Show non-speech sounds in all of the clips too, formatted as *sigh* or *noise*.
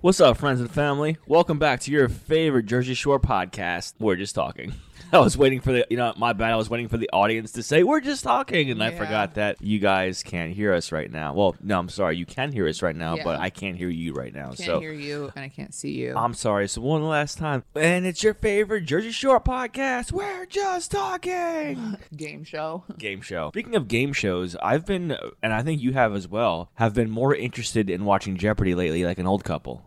What's up, friends and family? Welcome back to your favorite Jersey Shore podcast. We're just talking. *laughs* I was waiting for the, you know, my bad. I was waiting for the audience to say, we're just talking. And I forgot that you guys can't hear us right now. Well, no, I'm sorry. You can hear us right now, Yeah. but I can't hear you right now. I can't so hear you and I can't see you. I'm sorry. So one last time. And it's your favorite Jersey Shore podcast. We're just talking. *laughs* Game show. *laughs* game show. Speaking of game shows, I've been, and I think you have as well, have been more interested in watching Jeopardy lately, like an old couple.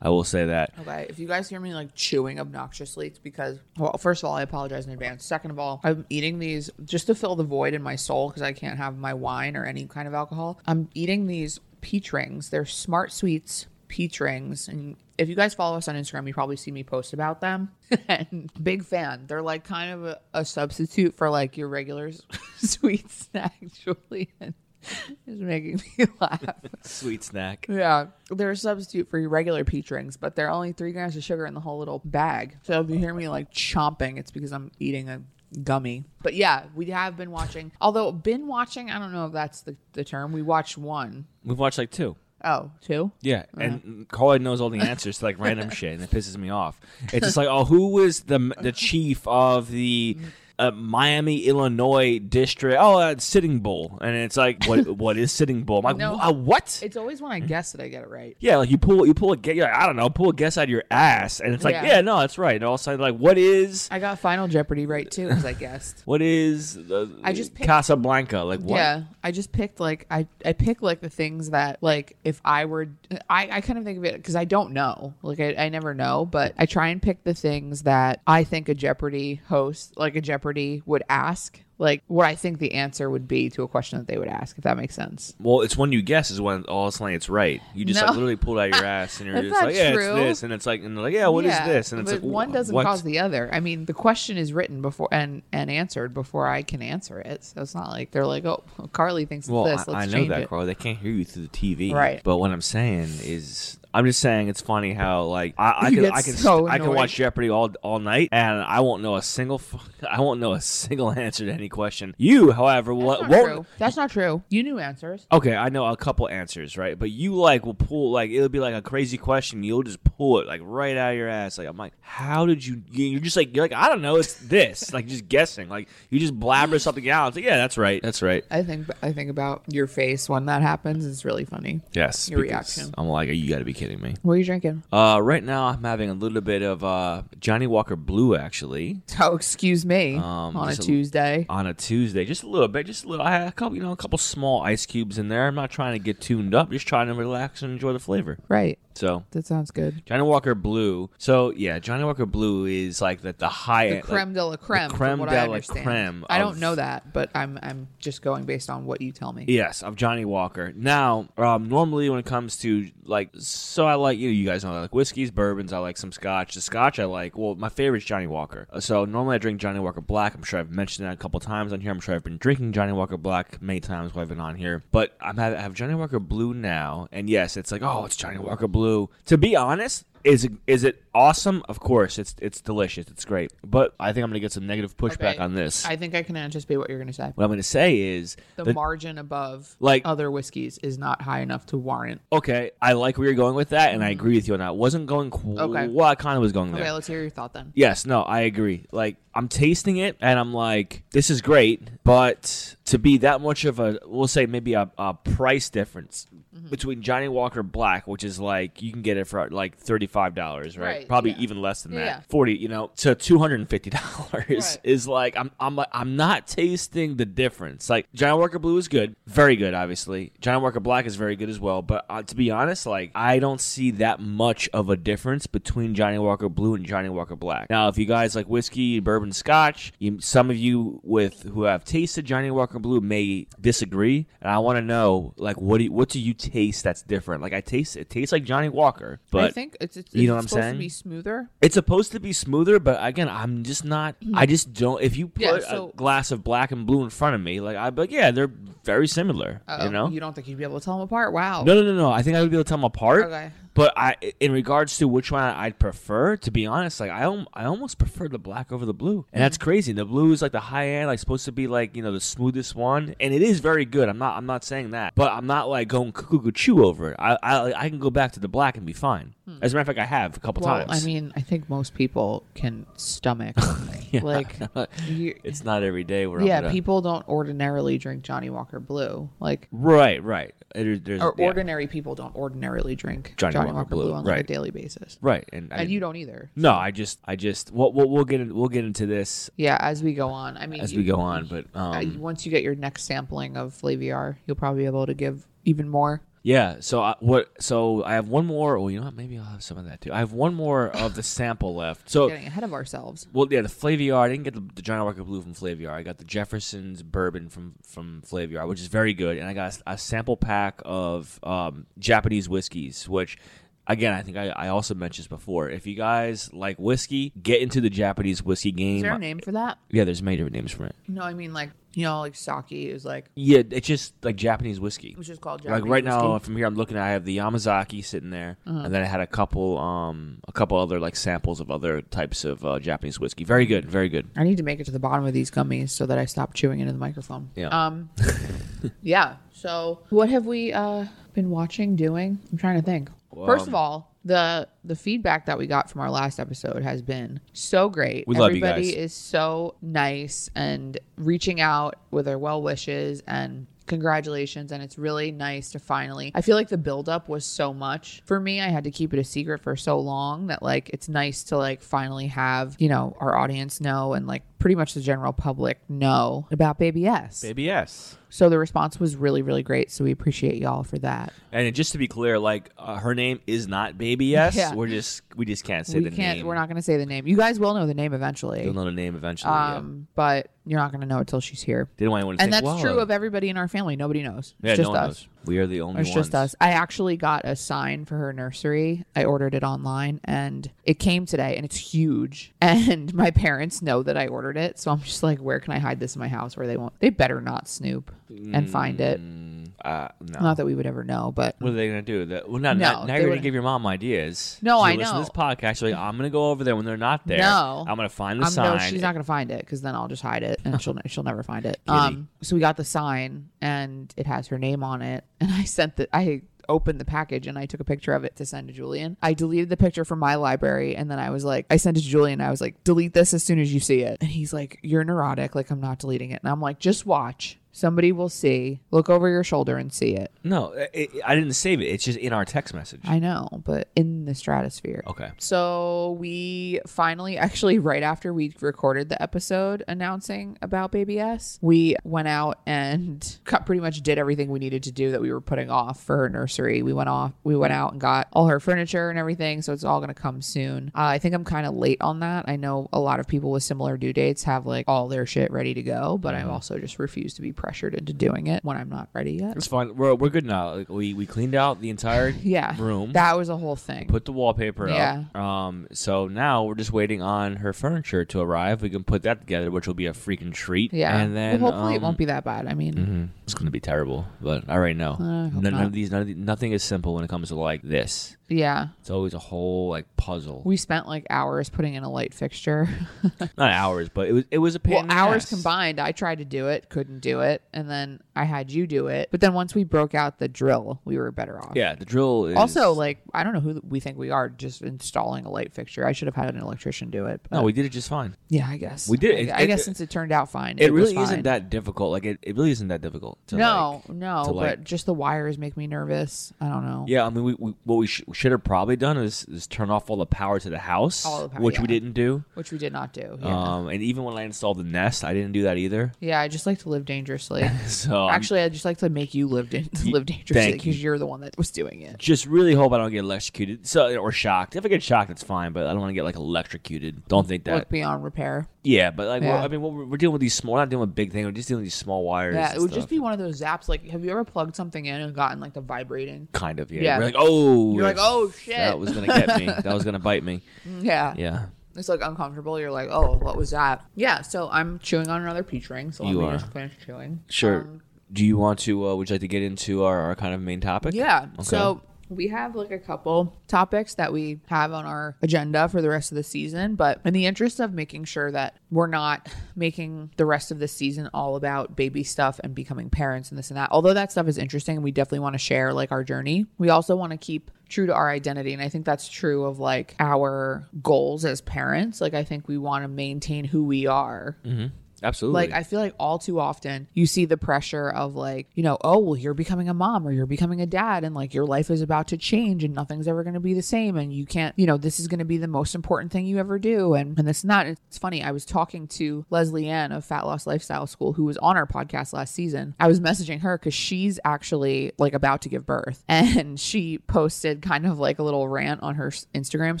I will say that. Okay, if you guys hear me like chewing obnoxiously, it's because, well, first of all, I apologize in advance. Second of all, I'm eating these just to fill the void in my soul because I can't have my wine or any kind of alcohol. I'm eating these peach rings. They're Smart Sweets peach rings. And if you guys follow us on Instagram, you probably see me post about them. *laughs* and big fan. They're like kind of a, a substitute for like your regular sweet snack, Julian. *laughs* It's making me *laughs* laugh. Sweet snack. Yeah, they're a substitute for your regular peach rings, but they're only three grams of sugar in the whole little bag. So if you hear me like chomping, it's because I'm eating a gummy. But yeah, we have been watching. Although been watching, I don't know if that's the, the term. We watched one. We've watched like two. Oh, two? Yeah, uh-huh. and Karley knows all the answers to like random *laughs* shit, and it pisses me off. It's just like, oh, who was the the chief of the uh, Miami, Illinois district? Oh, uh, Sitting Bull, and it's like, what *laughs* what is Sitting Bull? I'm like, No. Uh, what? It's always when I guess that I get it right. Yeah, like you pull you pull a guess. I don't know, pull a guess out of your ass, and it's like, Yeah. yeah, no, that's right. And all of a sudden, like, what is I got Final Jeopardy right too, as I guessed. *laughs* what is the I just picked- Casablanca? Like what? Yeah, I just picked like I I pick like the things that like if I were I I kind of think of it because I don't know like I, I never know but I try and pick the things that I think a Jeopardy host like a Jeopardy would ask like what I think the answer would be to a question that they would ask if that makes sense. Well, it's when you guess is when all of a sudden it's right. You just No. like literally pull out your ass, and *laughs* you're That's just not like, yeah, true. it's this, and it's like, and they're like, yeah, what is this? And it's but like, one doesn't what? cause the other. I mean, the question is written before and and answered before I can answer it. So it's not like they're like, oh, Karley thinks Well, it's this. I, I Let's know change that, it. Carl. They can't hear you through the TV, Right. But what I'm saying is, I'm just saying it's funny how like I, I can I can so I can watch Jeopardy all all night, and I won't know a single f- *laughs* I won't know a single *laughs* answer to any question. You, however, That's what not won't. true. That's not true. You knew answers. Okay, I know a couple answers, right? But you like will pull like it'll be like a crazy question. You'll just pull it like right out of your ass. Like I'm like, how did you? You're just like you're like I don't know. It's this. *laughs* like just guessing. Like you just blabber something out. It's like yeah, that's right. That's right. I think I think about your face when that happens. It's really funny. Yes. Your because reaction. I'm like, you got to be kidding me. What are you drinking? Uh, right now I'm having a little bit of uh Johnnie Walker Blue actually Oh, excuse me. Um, on a- Tuesday. on a Tuesday, just a little bit, just a little. I had a couple, you know, a couple small ice cubes in there. I'm not trying to get tuned up, just trying to relax and enjoy the flavor. Right. So That sounds good. Johnnie Walker Blue. So yeah, Johnnie Walker Blue is like the the high The creme de la creme. creme de I la creme I don't know that, but I'm I'm just going based on what you tell me. Yes, of Johnnie Walker. Now, um, normally when it comes to like, so I like you. know, You guys know I like whiskeys, bourbons. I like some scotch. The scotch I like. Well, my favorite is Johnnie Walker. Uh, So normally I drink Johnnie Walker Black. I'm sure I've mentioned that a couple times on here. I'm sure I've been drinking Johnnie Walker Black many times while I've been on here. But I'm have, I have Johnnie Walker Blue now, and yes, it's like oh, it's Johnnie Walker Blue. To be honest. Is it, is it awesome? Of course, it's it's delicious. It's great. But I think I'm gonna get some negative pushback Okay. on this. I think I can anticipate what you're going to say. what I'm gonna say is The that- margin above Like- other whiskeys is not high enough to warrant. Okay, I like where you're going with that, and I agree with you on that. Wasn't going qu- Okay. well. I kind of was going there. Okay, let's hear your thought then. Yes, no, I agree. Like I'm tasting it, and I'm like, this is great, but to be that much of a, we'll say maybe a, a price difference Mm-hmm. between Johnnie Walker Black, which is like you can get it for like thirty five dollars, right? Right, Probably yeah. even less than that, Yeah. forty, you know, to two hundred and fifty *laughs* dollars Right. is like I'm I'm I'm not tasting the difference. Like Johnnie Walker Blue is good, very good, obviously. Johnnie Walker Black is very good as well, but uh, to be honest, like I don't see that much of a difference between Johnnie Walker Blue and Johnnie Walker Black. Now, if you guys like whiskey, bourbon, scotch, you, some of you with who have tasted Johnnie Walker Blue may disagree, and I want to know like what do you, what do you taste that's different? Like I taste it tastes like Johnnie Walker, but I think it's, you know what I'm supposed saying? to be smoother. it's supposed to be smoother, but again, I'm just not. Mm. I just don't. If you put Yeah, so- a glass of black and blue in front of me, like I'd be like, yeah, they're very similar. Uh-oh. You uh, know? you don't think you'd be able to tell them apart? Wow. no, no, no, no. I think I would be able to tell them apart. Okay. But I, in regards to which one I'd prefer, to be honest, like I, I almost prefer the black over the blue, and that's mm-hmm. crazy. The blue is like the high end, like supposed to be like you know the smoothest one, and it is very good. I'm not, I'm not saying that, but I'm not like going cuckoo chew over it. I, I, I can go back to the black and be fine. Hmm. As a matter of fact, I have a couple times. Well, times. I mean, I think most people can stomach *laughs* like *laughs* it's not every day where yeah, people don't ordinarily drink Johnnie Walker Blue. Like right, right. It- or yeah. ordinary people don't ordinarily drink Johnny Johnny, Walker Walker, Blue, Blue, on like a daily basis. right, and, I And you don't either. No, I just, I just, we'll, we'll, we'll get, in, we'll get into this Yeah, as we go on. I mean, as you- we go on, but um, once you get your next sampling of Flaviar, you'll probably be able to give even more. Yeah. So I, what? So I have one more. Well, you know what? Maybe I'll have some of that too. I have one more of the *laughs* sample left. So. Getting ahead of ourselves. Well, yeah, the Flaviar. I didn't get the, the Johnnie Walker Blue from Flaviar. I got the Jefferson's Bourbon from from Flaviar, which is very good. And I got a, a sample pack of um, Japanese whiskeys, which. Again, I think I, I also mentioned this before. If you guys like whiskey, get into the Japanese whiskey game. Is there a name for that? Yeah, there's many different names for it. No, I mean like you know, like sake is like Yeah, it's just like Japanese whiskey. which is called Japanese like right now whiskey. from here i'm looking at i have the yamazaki sitting there Uh-huh. and then i had a couple um a couple other like samples of other types of uh, japanese whiskey very good very good I need to make it to the bottom of these gummies so that I stop chewing into the microphone. Yeah. Um. *laughs* yeah. So, what have we uh been watching, doing? I'm trying to think. First of Um, all, the the feedback that we got from our last episode has been so great. We love you Everybody guys. is so nice and reaching out with their well wishes and congratulations and it's really nice to finally i feel like the buildup was so much for me i had to keep it a secret for so long that like it's nice to like finally have you know our audience know and like pretty much the general public know about baby s baby yes so the response was really really great so we appreciate y'all for that and just to be clear like uh, her name is not baby yes Yeah. we're just we just can't say we the can't name we're not going to say the name you guys will know the name eventually you'll know the name eventually yeah. um but you're not going to know it till she's here didn't want anyone to and think, that's true of everybody in our family nobody knows yeah it's just no one us knows. we are the only ones. It's ones just us. I actually got a sign for her nursery. I ordered it online and it came today and it's huge. *laughs* And my parents know that I ordered it. So I'm just like, where can I hide this in my house where they won't? They better not snoop and find it. Mm, uh, no Not that we would ever know, but what are they gonna do? That well, now, No, now, now they you're gonna wouldn't. give your mom ideas. No, She'll I listen know. to this podcast. You're like, I'm gonna go over there when they're not there. No. I'm gonna find the sign. no, she's not gonna find it because then I'll just hide it and she'll she'll never find it. Um, so we got the sign and it has her name on it, *laughs* and I sent the I opened the package and I took a picture of it to send to Julian. I deleted the picture from my library and then I was like, I sent it to Julian. I was like, delete this as soon as you see it, and he's like, you're neurotic. Like I'm not deleting it, and I'm like, just watch. Somebody will see. Look over your shoulder and see it. No, it, I didn't save it. It's just in our text message. I know, but in the stratosphere. okay. So we finally, actually, right after we recorded the episode announcing about Baby S, we went out and *laughs* cut, pretty much did everything we needed to do that we were putting off for her nursery. We went off, we went out and got all her furniture and everything. So it's all going to come soon. Uh, I think I'm kind of late on that. I know a lot of people with similar due dates have like all their shit ready to go, but I also just refuse to be pressured into doing it when I'm not ready yet. It's fine. We're, we're good now. Like, we we cleaned out the entire *laughs* Yeah, room. that was a whole thing. put the wallpaper Yeah. up. Um, so now we're just waiting on her furniture to arrive. We can put that together, which will be a freaking treat. yeah, and then well, hopefully it um, won't be that bad. I mean, mhm. It's gonna be terrible, but I already know. Uh, none, none of these, none of these, nothing is simple when it comes to like this. Yeah. It's always a whole like puzzle. We spent like hours putting in a light fixture. *laughs* Not hours, but it was it was a pain. well, hours ass. combined. I tried to do it, couldn't do it, and then I had you do it. But then once we broke out the drill, we were better off. Yeah, the drill is Also, like I don't know who we think we are, just installing a light fixture. I should have had an electrician do it. But no, we did it just fine. yeah, I guess We did I, it. I It- guess it- since it turned out fine, It, really isn't that difficult. Like it, it really isn't that difficult. To No, like- no, to, but just the wires make me nervous. I don't know. Yeah, I mean, we, we what we sh- should have probably done is, is turn off all the power to the house, All the power, which we didn't do. Which we did not do. Yeah. Um, and even when I installed the Nest, I didn't do that either. yeah, I just like to live dangerously. *laughs* So Actually, I just like to make you live live dangerously thank you. because you're the one that was doing it. just really hope I don't get electrocuted. So or shocked. If I get shocked, it's fine, but I don't want to get like electrocuted. Don't think that. Look beyond repair. yeah, but like, Yeah. I mean, we're, we're dealing with these small. We're not dealing with big things. We're just dealing with these small wires. Yeah, it would stuff. just be one of those zaps. Like, have you ever plugged something in and gotten like the vibrating? kind of. Yeah, Yeah. we're like, oh, You're like, oh shit. that was gonna get me. that was gonna bite me. *laughs* yeah. Yeah. It's like uncomfortable. You're like, oh, what was that? Yeah. So I'm chewing on another peach ring. So let You me are. just finish chewing. Sure. Um, Do you want to? Uh, would you like to get into our, our kind of main topic? yeah. Okay. So we have like a couple topics that we have on our agenda for the rest of the season, but in the interest of making sure that we're not making the rest of the season all about baby stuff and becoming parents and this and that, although that stuff is interesting and we definitely want to share like our journey, we also want to keep true to our identity. And I think that's true of like our goals as parents. Like, I think we want to maintain who we are. Mm-hmm. Absolutely. Like I feel like all too often you see the pressure of like, you know, oh well you're becoming a mom or you're becoming a dad and like your life is about to change and nothing's ever gonna be the same and you can't, you know, this is gonna be the most important thing you ever do and, and this and that. It's funny, I was talking to Leslie Ann of Fat Loss Lifestyle School, who was on our podcast last season. I was messaging her because she's actually like about to give birth *laughs* and she posted kind of like a little rant on her Instagram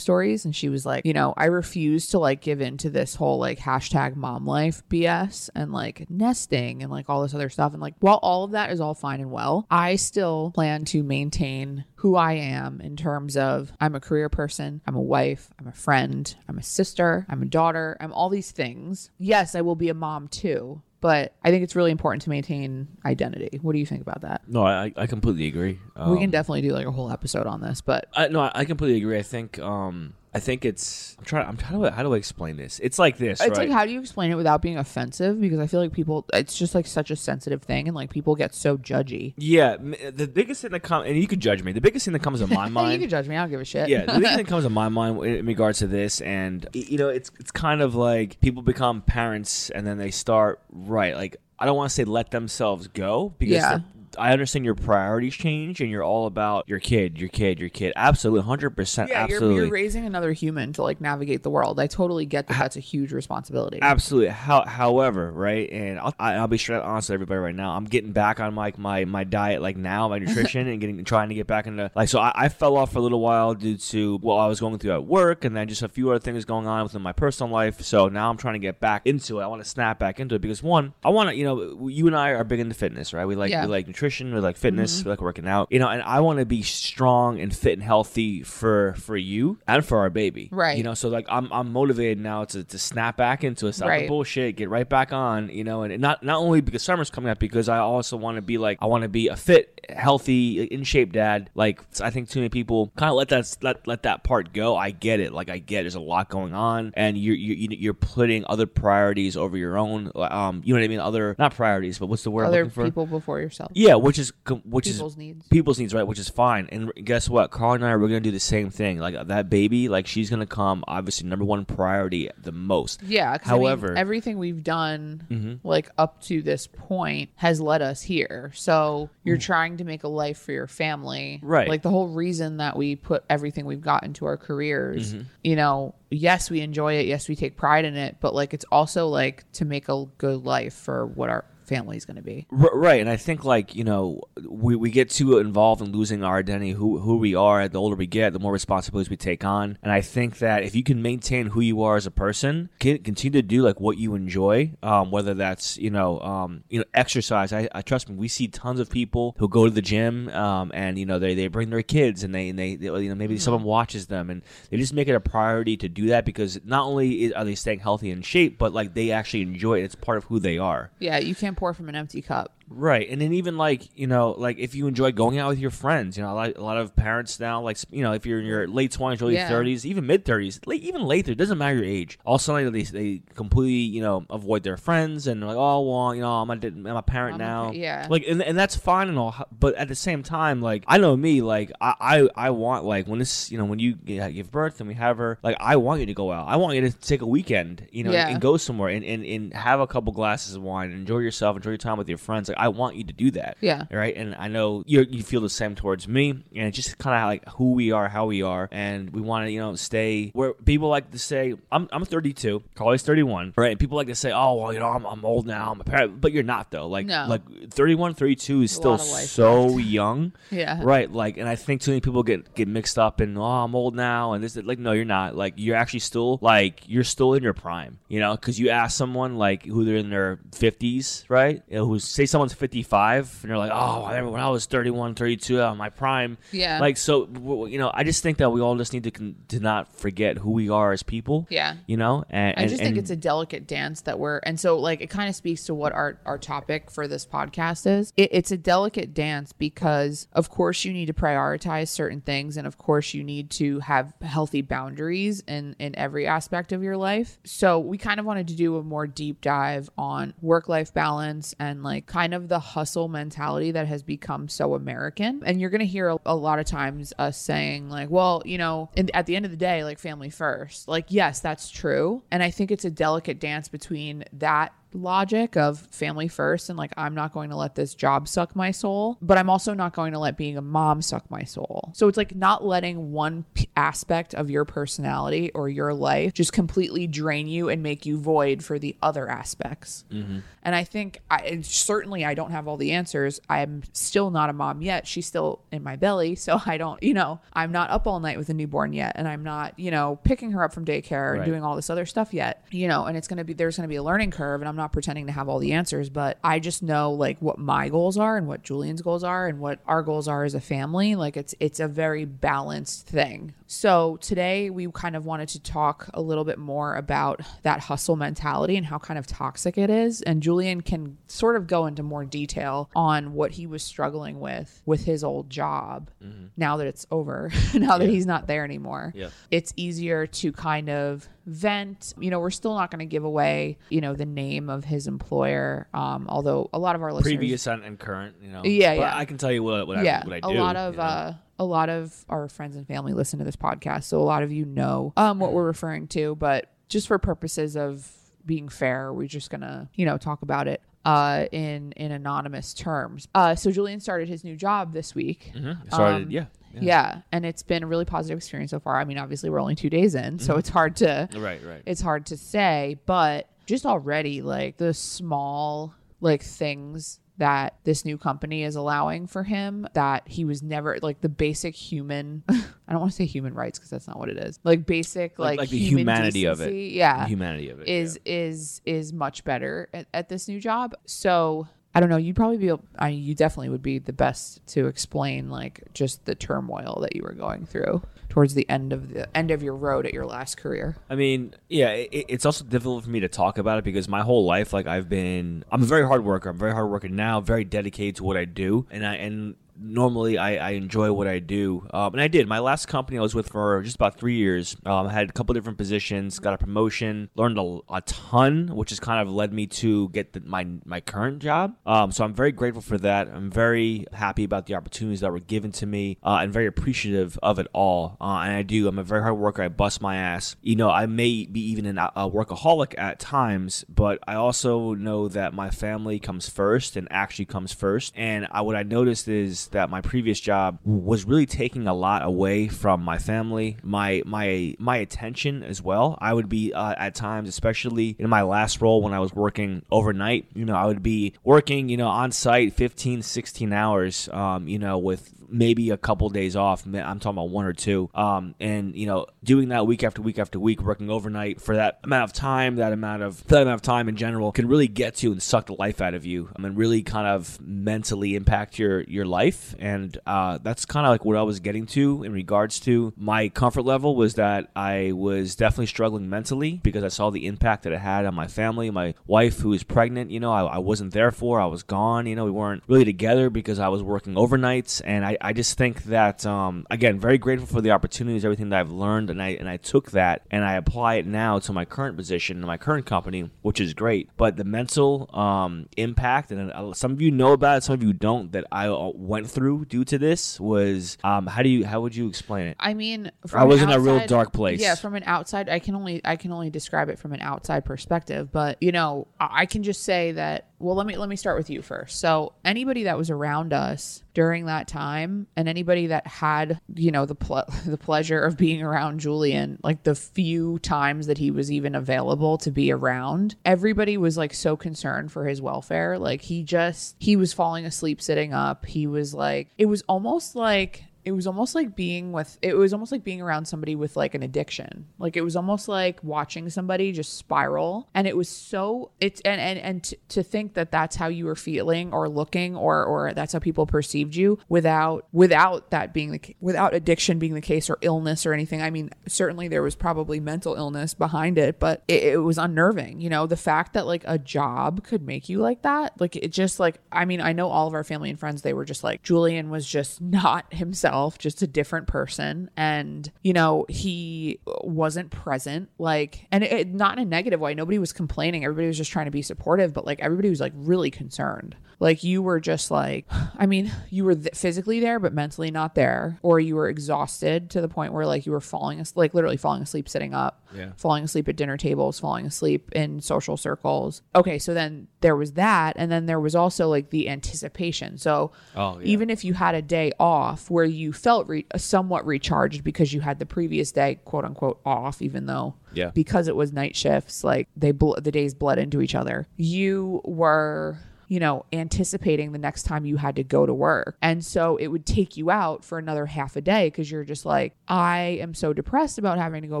stories and she was like, you know, I refuse to like give in to this whole like hashtag mom life BS and like nesting and like all this other stuff. And like, while all of that is all fine and well, I still plan to maintain who I am in terms of I'm a career person, I'm a wife, I'm a friend, I'm a sister, I'm a daughter, I'm all these things. Yes, I will be a mom too. But I think it's really important to maintain identity. What do you think about that? no, I I completely agree. Um, we can definitely do like a whole episode on this, but I, no, I completely agree. I think um I think it's I'm trying I'm trying to how do I explain this? It's like this, It's right? like how do you explain it without being offensive? Because I feel like people, it's just like such a sensitive thing, and like people get so judgy. yeah, the biggest thing that comes and you could judge me. The biggest thing that comes to *laughs* my mind. you can judge me. I don't give a shit. yeah, the biggest thing that *laughs* comes to my mind in in regards to this, and you know, it's it's kind of like people become parents and then they start right. Like I don't want to say let themselves go because Yeah. I understand your priorities change and you're all about your kid, your kid, your kid. Absolutely, hundred percent, Yeah, you're, you're raising another human to like navigate the world. I totally get that that's a huge responsibility. Absolutely. How, however, right, and I'll, I- I'll be straight honest with everybody right now. I'm getting back on like my, my diet like now, my *laughs* nutrition, and getting trying to get back into like. So I, I fell off for a little while due to well, I was going through at work, and then just a few other things going on within my personal life. So now I'm trying to get back into it. I want to snap back into it because one, I want to, you know, you and I are big into fitness, right? We like Yeah. we like nutrition, we like fitness, we like working out, you know, and I want to be strong and fit and healthy for for you and for our baby, Right. You know, so like I'm I'm motivated now to, to snap back into it, stop the Right. bullshit, get right back on, you know, and not not only because summer's coming up, because I also want to be like I want to be a fit, healthy, in shape dad. Like I think too many people kind of let that let let that part go. I get it, like I get there's a lot going on, and you're you you're putting other priorities over your own. Um, you know what I mean? Other not priorities, but what's the word? I'm Other looking for? people before yourself. Yeah, which is which People's is needs. people's needs, right? Which is fine. And guess what? Carl and I we're gonna do the same thing. Like that baby, like she's gonna come obviously number one priority the most. Yeah. 'cause I mean, However- Mm-hmm. everything we've done, like up to this point, has led us here. So you're trying to make a life for your family, Mm. Right. Like the whole reason that we put everything we've got into our careers, Mm-hmm. you know. Yes, we enjoy it. Yes, we take pride in it. But like, it's also like to make a good life for what our family's going to be. R- right, and I think like you know we, we get too involved in losing our identity, who who we are. The older we get, the more responsibilities we take on. And I think that if you can maintain who you are as a person, can, continue to do like what you enjoy, um, whether that's you know um, you know exercise. I, I trust me, we see tons of people who go to the gym um, and you know they, they bring their kids and they and they, they you know maybe someone watches them and they just make it a priority to do that because not only are they staying healthy and in shape, but like they actually enjoy it. It's part of who they are. Yeah, you can't pour from an empty cup. Right, and then even like you know, like if you enjoy going out with your friends, you know, like a lot of parents now, like you know, if you're in your late twenties, early Yeah. thirties, even mid thirties, late, even later, it doesn't matter your age. All of a sudden, they they completely you know avoid their friends and like, oh well, you know, I'm a, I'm a parent I'm now, pa- yeah. like and, and that's fine and all, but at the same time, like I know me, like I I, I want like when this you know when you give birth and we have her, like I want you to go out, I want you to take a weekend, you know, Yeah. and go somewhere and, and and have a couple glasses of wine, enjoy yourself, enjoy your time with your friends. Like I want you to do that. Yeah. Right. And I know you you feel the same towards me, and it's just kind of like who we are, how we are, and we want to you know stay where people like to say I'm I'm 32, Karley's 31, right? And people like to say, oh well, you know I'm, I'm old now, I'm a parent, but you're not though. Like No. like 31, 32 is still lot of life so left. young. Yeah. Right, like, and I think too many people get get mixed up in, oh, I'm old now, and this, like, no, you're not. Like, you're actually still, like, you're still in your prime, you know, because you ask someone like who they're in their 50s, right? You know, who's say someone's becomes 55 and you're like, oh, I when I was 31, 32, uh, my prime. Yeah. Like, so, you know, I just think that we all just need to, con- to not forget who we are as people. Yeah. You know? And, I just think and- it's a delicate dance that we're, and so like it kind of speaks to what our our topic for this podcast is. It, it's a delicate dance because of course you need to prioritize certain things, and of course you need to have healthy boundaries in in every aspect of your life. So we kind of wanted to do a more deep dive on work life balance and like kind of the hustle mentality that has become so American. And you're gonna hear a, a lot of times us saying like, well, you know, in, at the end of the day, like family first. Like yes, that's true, and I think it's a delicate dance between that logic of family first and like I'm not going to let this job suck my soul, but I'm also not going to let being a mom suck my soul. So it's like not letting one p- aspect of your personality or your life just completely drain you and make you void for the other aspects. Mm-hmm. And I think I and certainly I don't have all the answers. I'm still not a mom yet. She's still in my belly, *laughs* so I don't, you know, I'm not up all night with a newborn yet and I'm not, you know, picking her up from daycare and doing all this other stuff yet. You know, and it's going to be there's going to be a learning curve and I'm not pretending to have all the answers, but I just know like what my goals are and what Julian's goals are and what our goals are as a family. Like it's it's a very balanced thing. So today we kind of wanted to talk a little bit more about that hustle mentality and how kind of toxic it is. And Julian can sort of go into more detail on what he was struggling with with his old job mm-hmm. now that it's over, *laughs* now that he's not there anymore. Yeah. It's easier to kind of vent. You know, we're still not going to give away, you know, the name of his employer. Um, although a lot of our listeners previous and, and current, you know? Yeah, But yeah. I can tell you what, what, yeah, I, what I do. a lot of you know? uh, a lot of our friends and family listen to this podcast, so a lot of you know um what we're referring to. But just for purposes of being fair, we're just gonna you know talk about it uh in in anonymous terms. Uh, so Julian started his new job this week. Mhm. Started, um, yeah. Yeah. and it's been a really positive experience so far. I mean, obviously we're only two days in, so it's hard to Right, right. it's hard to say, but just already like the small like things that this new company is allowing for him that he was never like the basic human *laughs* I don't want to say human rights because that's not what it is. Like basic like, Like- like the human humanity of it. Yeah. the humanity of it. is is is much better at, at this new job. So I don't know. You'd probably be. able- I you definitely would be the best to explain like just the turmoil that you were going through towards the end of the end of your road at your last career. I mean, yeah, it, it's also difficult for me to talk about it because my whole life, like I've been, I'm a very hard worker. I'm very hard worker now, very dedicated to what I do, and I and normally I, I enjoy what I do, um, and I did. My last company I was with for just about three years. Um, I had a couple different positions, got a promotion, learned a, a ton, which has kind of led me to get the, my my current job. Um, so I'm very grateful for that. I'm very happy about the opportunities that were given to me, uh, and very appreciative of it all. Uh, and I do. I'm a very hard worker. I bust my ass. You know, I may be even an, a workaholic at times, but I also know that my family comes first and actually comes first. And I, what I noticed is that my previous job was really taking a lot away from my family, my my my attention as well. I would be uh, at times, especially in my last role when I was working overnight. You know, I would be working, you know, on site 15, 16 hours. Um, you know, with maybe a couple days off. I'm talking about one or two. Um, and you know, doing that week after week after week, working overnight for that amount of time, that amount of that amount of time in general, can really get to and suck the life out of you. I mean, really kind of mentally impact your your life. And uh, that's kind of like what I was getting to in regards to my comfort level was that I was definitely struggling mentally because I saw the impact that it had on my family, my wife who is pregnant. You know, I, I wasn't there for. I was gone. You know, we weren't really together because I was working overnights, and I, I just think that um, again, very grateful for the opportunities, everything that I've learned, and I and I took that and I apply it now to my current position in my current company, which is great. But the mental um, impact, and uh, some of you know about it, some of you don't, that I uh, went through due to this was um, how do you how would you explain it? I mean, I was in a real dark place. Yeah, from an outside, I can only I can only describe it from an outside perspective. But you know, I can just say that. Well, let me let me start with you first. So anybody that was around us during that time, and anybody that had you know the *laughs* the pleasure of being around Julian, like the few times that he was even available to be around, everybody was like so concerned for his welfare. Like he just he was falling asleep sitting up. He was like it was almost like it was almost like being with it was almost like being around somebody with like an addiction. Like it was almost like watching somebody just spiral and it was so it's and and and t- to think that that's how you were feeling or looking or or that's how people perceived you without without that being the without addiction being the case or illness or anything. I mean, certainly there was probably mental illness behind it, but it, it was unnerving. You know, the fact that like a job could make you like that, like it just like I mean, I know all of our family and friends they were just like Julian was just *laughs* not himself, just a different person, and you know he wasn't present, like, and it, it- not in a negative way. Nobody was complaining. Everybody was just trying to be supportive, but like everybody was like really concerned. Like you were just like, *sighs* I mean, you were th- physically there, but mentally not there, or you were exhausted to the point where like you were falling, as- like literally falling asleep sitting up, Yeah. falling asleep at dinner tables, falling asleep in social circles. Okay, so then there was that, and then there was also like the anticipation. So Oh, yeah. even if you had a day off where you felt re- somewhat recharged because you had the previous day, quote unquote, off, even though Yeah. because it was night shifts, like they bl- the days bled into each other. You were you know, anticipating the next time you had to go to work. And so it would take you out for another half a day because you're just like, I am so depressed about having to go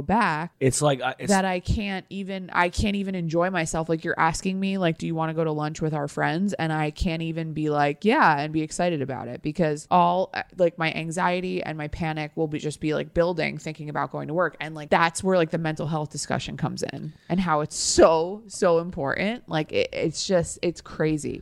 back It's like I- it's, that I can't even I can't even enjoy myself. Like you're asking me like do you want to go to lunch with our friends and I can't even be like yeah and be excited about it because all uh, like my anxiety and my panic will be just be like building thinking about going to work and like that's where like the mental health discussion comes in and how it's so so important. Like it, it's just it's crazy.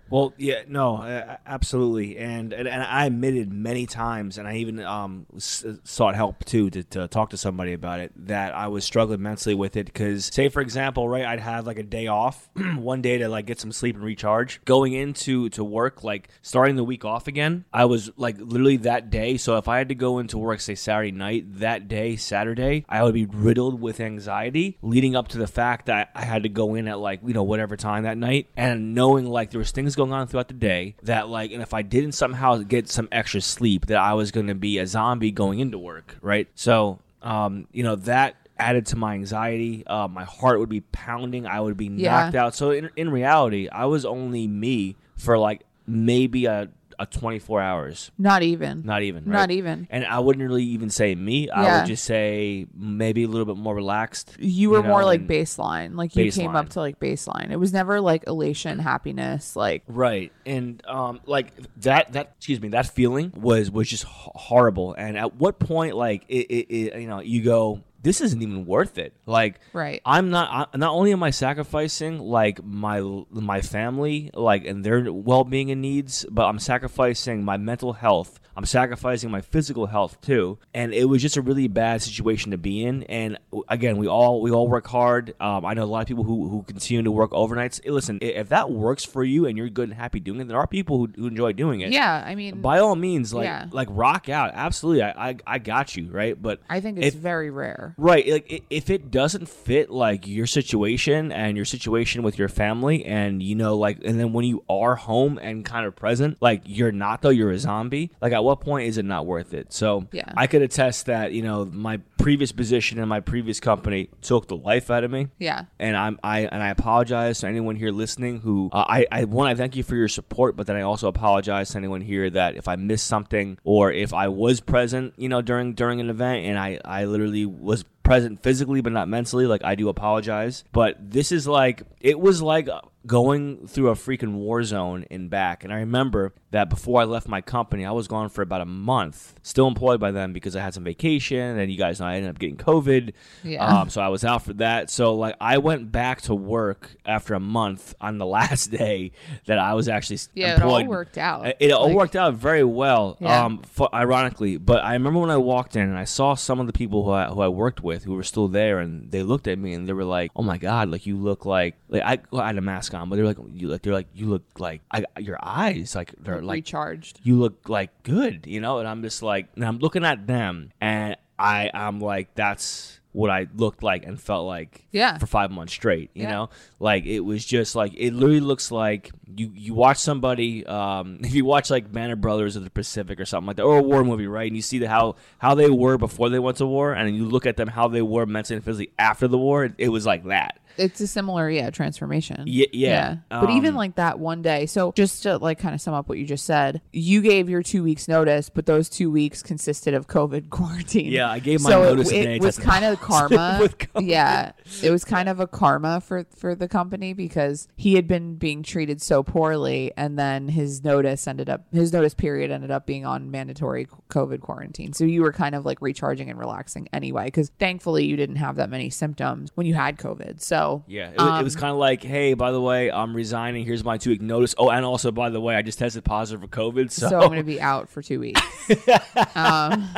Well, yeah, no, absolutely, and, and and I admitted many times, and I even um sought help too to, to talk to somebody about it that I was struggling mentally with it because, say for example, right, I'd have like a day off, *clears throat* one day to like get some sleep and recharge. Going into to work, like starting the week off again, I was like literally that day. So if I had to go into work, say Saturday night, that day, Saturday, I would be riddled with anxiety leading up to the fact that I had to go in at like you know whatever time that night, and knowing like there was things going on throughout the day that like, and if I didn't somehow get some extra sleep, that I was going to be a zombie going into work, right? So, um, you know that added to my anxiety. Uh, my heart would be pounding. I would be Yeah. knocked out. So in in reality, I was only me for like maybe a a 24 hours. Not even. Not even. Not even. And I wouldn't really even say me. I would just say maybe a little bit more relaxed. You were know, more like baseline. Like you came up to like baseline. It was never like elation, happiness. Like Right, and um, like that that excuse me, that feeling was was just horrible. And at what point, like it, it, it you know, you go, this isn't even worth it. Like, Right. I'm not. I, not only am I sacrificing like my my family, like and their well being and needs, but I'm sacrificing my mental health. I'm sacrificing my physical health too, and it was just a really bad situation to be in. And again, we all we all work hard. Um, I know a lot of people who, who continue to work overnights. Listen, if that works for you and you're good and happy doing it, there are people who, who enjoy doing it. yeah, I mean By all means, like Yeah. like rock out. Absolutely, I, I I got you right. But I think it's if- very rare. Right. Like if it doesn't fit like your situation and your situation with your family and you know like and then when you are home and kind of present, like you're not though, you're a zombie. Like at what point is it not worth it? So Yeah. I could attest that, you know, my previous position in my previous company took the life out of me Yeah. and I'm I and I apologize to anyone here listening who uh, I I want to thank you for your support, but then I also apologize to anyone here that if I missed something or if I was present, you know, during during an event and I I literally was present physically but not mentally, like I do apologize. But this is like it was like going through a freaking war zone and back. And I remember that before I left my company, I was gone for about a month, still employed by them because I had some vacation. And you guys know I ended up getting COVID. Yeah. Um, so I was out for that. So like I went back to work after a month on the *laughs* last day that I was actually Yeah, it all worked out. It, it all Like- worked out very well. Yeah. Um, fu- ironically, but I remember when I walked in and I saw some of the people who I, who I worked with who were still there, and they looked at me and they were like, "Oh my god, like you look like like I, well, I had a mask on, but they're like you look they're like you look like I, your eyes like they're like recharged. you look like good, you know? And I'm just like, and I'm looking at them and I, I'm like, that's, what I looked like and felt like Yeah. for five months straight. You Yeah. know, like it was just like it literally looks like you you watch somebody um, *laughs* if you watch like Band of Brothers of the Pacific or something like that or a war movie, right? And you see the, how how they were before they went to war, and then you look at them how they were mentally and physically after the war. It, it was like that. It's a similar, yeah, transformation. Yeah, yeah. But even Um, like that one day. So just to like kind of sum up what you just said, you gave your two weeks notice, but those two weeks consisted of COVID *laughs* quarantine. Yeah, I gave my so notice it, the day I it was kind of karma. *laughs* With COVID. yeah, it was kind of a karma for for the company because he had been being treated so poorly, and then his notice ended up his notice period ended up being on mandatory COVID quarantine. So you were kind of like recharging and relaxing anyway, because thankfully you didn't have that many symptoms when you had COVID. So Yeah, it, was it Um, was kind of like, hey, by the way, I'm resigning. Here's my two week notice. Oh, and also, by the way, I just tested positive for COVID. So, so I'm going to be out for two weeks. *laughs* um,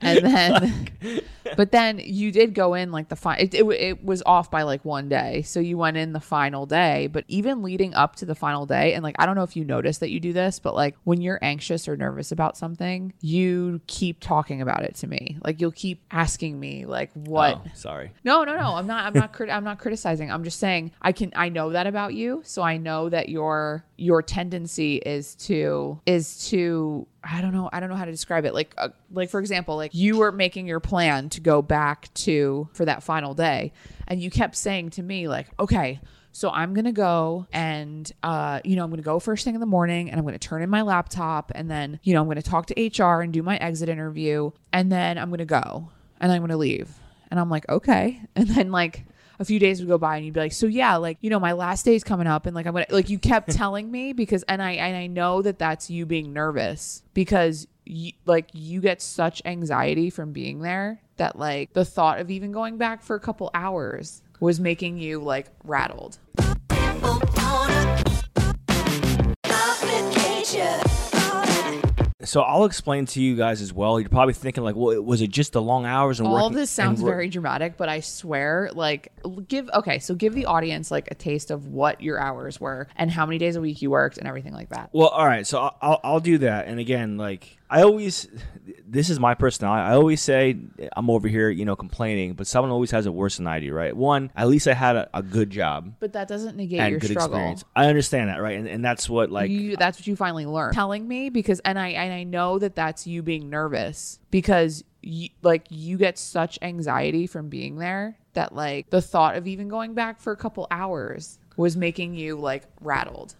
*laughs* and then, but then you did go in like the final. It, it, it was off by like one day, so you went in the final day. But even leading up to the final day, and like I don't know if you noticed that you do this, but like when you're anxious or nervous about something, you keep talking about it to me. Like you'll keep asking me like what. Oh, sorry. No, no, no. I'm not. I'm not. Crit- I'm not criticizing. I'm just saying I can. I know that about you, so I know that your your tendency is to is to. I don't know. I don't know how to describe it. Like, uh, like for example, like you were making your plan to go back to for that final day, and you kept saying to me like, okay. So I'm gonna go and uh, you know, I'm gonna go first thing in the morning and I'm gonna turn in my laptop and then, you know, I'm gonna talk to HR and do my exit interview and then I'm gonna go and I'm gonna leave. And I'm like, okay. *laughs* And then like a few days would go by and you'd be like, so yeah, like, you know, my last day's coming up and like I'm gonna like you kept *laughs* telling me because and I and I know that that's you being nervous because you, like you get such anxiety from being there that like the thought of even going back for a couple hours was making you like rattled. So I'll explain to you guys as well. You're probably thinking like, well, was it just the long hours and All working- this sounds very dramatic, but I swear, like, give okay, so give the audience like a taste of what your hours were and how many days a week you worked and everything like that. Well, all right. So I'll, I'll I'll do that. And again, like I always, this is my personality. I always say I'm over here, you know, complaining, but someone always has it worse than I do, right? One, at least I had a, a good job But that doesn't negate and your good struggle. experience. I understand that, right? And and that's what like you, that's what you finally learned. Telling me because, and I and I know that that's you being nervous because you like you get such anxiety from being there that like the thought of even going back for a couple hours was making you like rattled.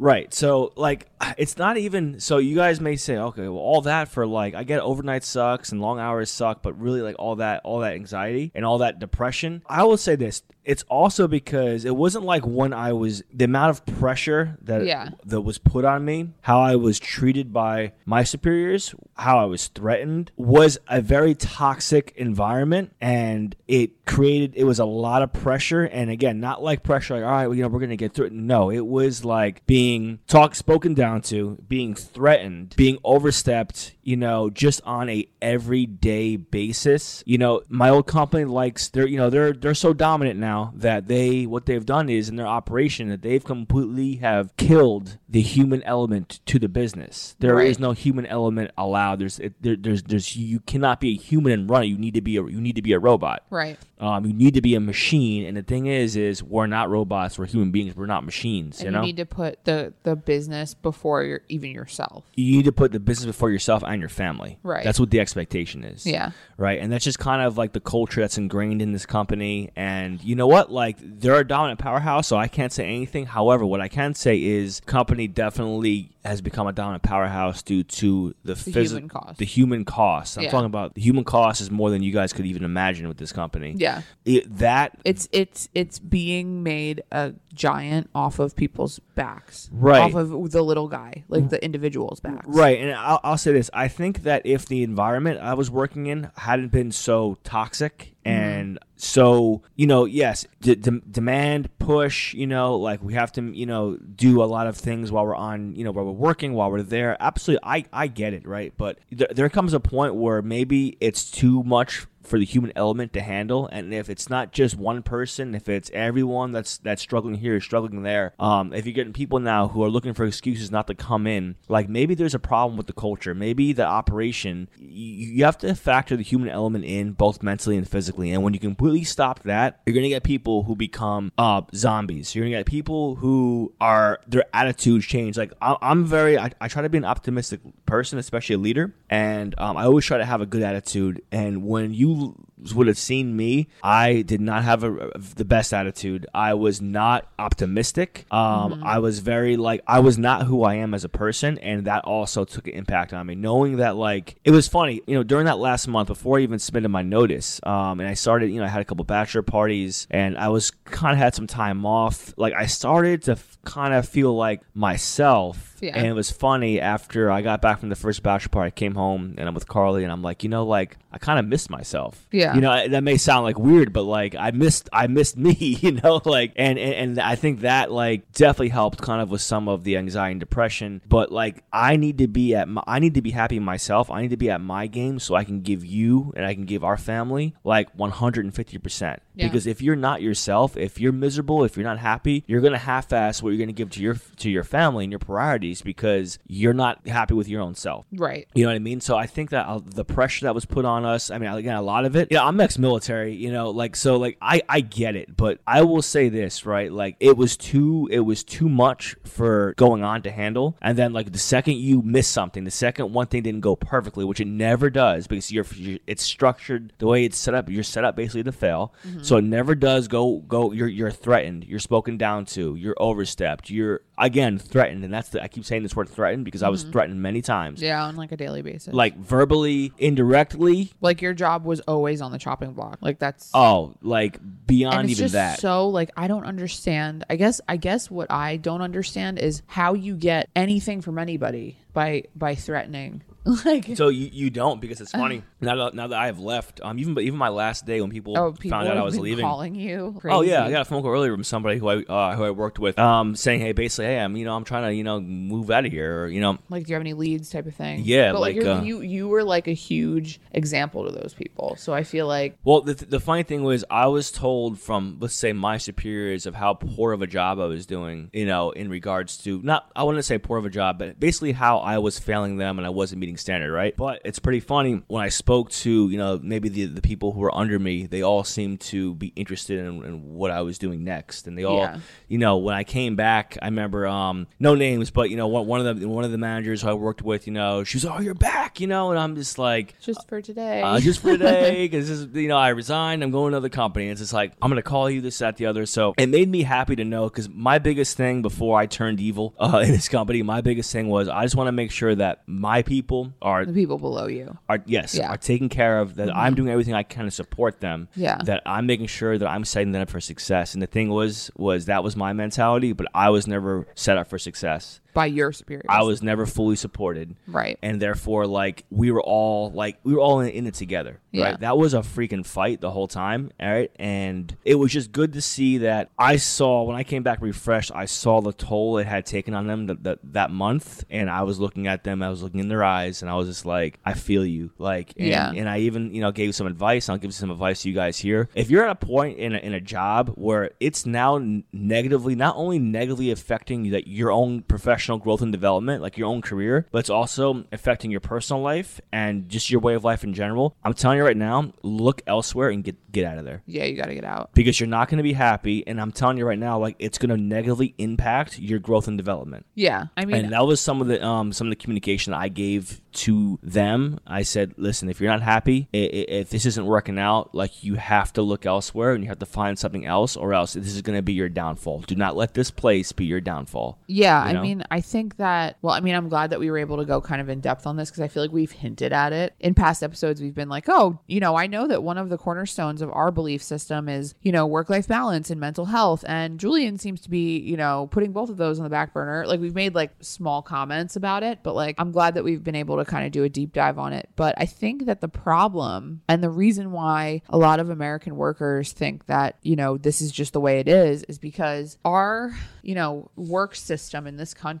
Right. So like it's not even so you guys may say, okay, well all that for like I get overnight sucks and long hours suck, but really like all that all that anxiety and all that depression. I will say this. It's also because it wasn't like when I was the amount of pressure that Yeah. that was put on me, how I was treated by my superiors, how I was threatened was a very toxic environment and it created it was a lot of pressure and again not like pressure like all right well, you know we're gonna get through it no it was like being talked spoken down to being threatened being overstepped you know just on a everyday basis you know my old company likes they're you know they're they're so dominant now that they what they've done is in their operation that they've completely have killed the human element to the business There is Right. no human element allowed there's it, there, there's there's you cannot be a human and run it you need to be a you need to be a robot Right. um, you need to be a machine, and the thing is, is we're not robots. We're human beings. We're not machines. And You you, know, need to put the the business before your even yourself. you need to put the business before yourself and your family. Right. That's what the expectation is. Yeah. Right. And that's just kind of like the culture that's ingrained in this company. And you know what? Like they're a dominant powerhouse, so I can't say anything. However, what I can say is company definitely has become a dominant powerhouse due to the, The physi- human cost. The human cost. I'm Yeah. talking about the human cost is more than you guys could even imagine with this company. Yeah. It, that It's it's it's being made a giant off of people's backs. Right. Off of the little guy, like the individual's backs. Right, and I'll, I'll say this: I think that if the environment I was working in hadn't been so toxic mm-hmm. and so, you know, yes, d- d- demand push, you know, like we have to, you know, do a lot of things while we're on, you know, while we're working, while we're there. Absolutely, I I get it, right? But th- there comes a point where maybe it's too much for the human element to handle. And if it's not just one person, if it's everyone that's that's struggling here, struggling there, um, if you're getting people now who are looking for excuses not to come in, like maybe there's a problem with the culture, maybe the operation. You, you have to factor the human element in both mentally and physically. And when you completely stop that, you're gonna get people who become uh, zombies. You're gonna get people who are their attitudes change. Like I, I'm very, I, I try to be an optimistic person, especially a leader, and um, I always try to have a good attitude. And when you you would have seen me, I did not have a, the best attitude. I was not optimistic. Um, I was very like I was not who I am as a person, and that also took an impact on me. Knowing that like it was funny, you know, during that last month before I even submitted my notice, um, and I started, you know, I had a couple bachelor parties, and I was kind of had some time off. Like I started to f- kind of feel like myself. Yeah. And it was funny after I got back from the first bachelor party, I came home and I'm with Karley, and I'm like, you know, like I kind of missed myself. Yeah. You know, that may sound like weird, but like I missed, I missed *laughs* me. You know, like, and and, and I think that like definitely helped kind of with some of the anxiety and depression. But like, I need to be at, my, I need to be happy myself. I need to be at my game so I can give you and I can give our family like 150 percent. Yeah. Because if you're not yourself, if you're miserable, if you're not happy, you're gonna half-ass what you're gonna give to your to your family and your priorities because you're not happy with your own self. Right. You know what I mean? So I think that uh, the pressure that was put on us, I mean, again, a lot of it, yeah, I'm ex military, you know, like, so, like, I, I get it, but I will say this, right? Like, it was too, it was too much for going on to handle. And then, like, the second you miss something, the second one thing didn't go perfectly, which it never does because you're, you're it's structured the way it's set up, you're set up basically to fail. Mm-hmm. So it never does go, go, you're, you're threatened, you're spoken down to, you're overstepped, you're, again, threatened. And that's the, I keep saying this word threatened because I was mm-hmm. threatened many times Yeah, on like a daily basis. like verbally, indirectly. like your job was always on the chopping block. Like that's Oh, like beyond even just that. so like I don't understand. I guess I guess what I don't understand is how you get anything from anybody by by threatening. *laughs* Like so you, you don't because it's funny now that now that I have left. Um, even but even my last day when people, oh, people found out I was leaving. calling you. Oh yeah, I got a phone call earlier from somebody who I uh, who I worked with, um, saying, hey, basically, hey, I'm you know I'm trying to you know move out of here, or you know, Like, do you have any leads, type of thing? Yeah, but like, like, you're, uh, you you were like a huge example to those people. So I feel like Well, the, the funny thing was, I was told from, let's say, my superiors of how poor of a job I was doing, you know, in regards to, not, I wouldn't say poor of a job, but basically how I was failing them and I wasn't meeting standard, right? But it's pretty funny when I spoke to, you know, maybe the, the people who were under me, they all seemed to be interested in, in what I was doing next. And they all, Yeah. you know, when I came back, I remember, um, no names, but, you know, one, one of the, one of the managers who I worked with, you know, she was, oh, you're back, you know, and I'm just like, just for today. uh, just for today because this is you know I resigned. I'm going to another company. It's just like I'm gonna call you this, that, the other. So it made me happy to know because my biggest thing before I turned evil uh, *laughs* in this company, my biggest thing was I just want to make sure that my people are the people below you. are yes Yeah. Mm-hmm. are taken care of. That I'm doing everything I can to support them. Yeah. That I'm making sure that I'm setting them up for success. And the thing was was that was my mentality, but I was never set up for success. By your superiors. I was never fully supported right. and therefore like we were all like we were all in, in it together Yeah. right that was a freaking fight the whole time all right and it was just good to see that i saw when i came back refreshed i saw the toll it had taken on them that, that, that month and i was looking at them i was looking in their eyes and i was just like i feel you like and, Yeah. and i even you know gave some advice i'll give some advice to you guys here if you're at a point in a, in a job where it's now negatively not only negatively affecting you that your own professional growth and development like your own career but it's also affecting your personal life and just your way of life in general i'm telling you right now look elsewhere and get get out of there yeah, you got to get out. because you're not going to be happy and i'm telling you right now like it's going to negatively impact your growth and development Yeah, I mean, and that was some of the um some of the communication I gave to them. I said, "Listen, if you're not happy, if this isn't working out, like you have to look elsewhere and you have to find something else, or else this is going to be your downfall. Do not let this place be your downfall." Yeah, you I mean, I think that, well, I mean, I'm glad that we were able to go kind of in depth on this because I feel like we've hinted at it. In past episodes, we've been like, oh, you know, I know that one of the cornerstones of our belief system is, you know, work life balance and mental health. And Julian seems to be, you know, putting both of those on the back burner. Like, we've made like small comments about it, but like, I'm glad that we've been able to kind of do a deep dive on it. But I think that the problem and the reason why a lot of American workers think that, you know, this is just the way it is is because our, you know, work system in this country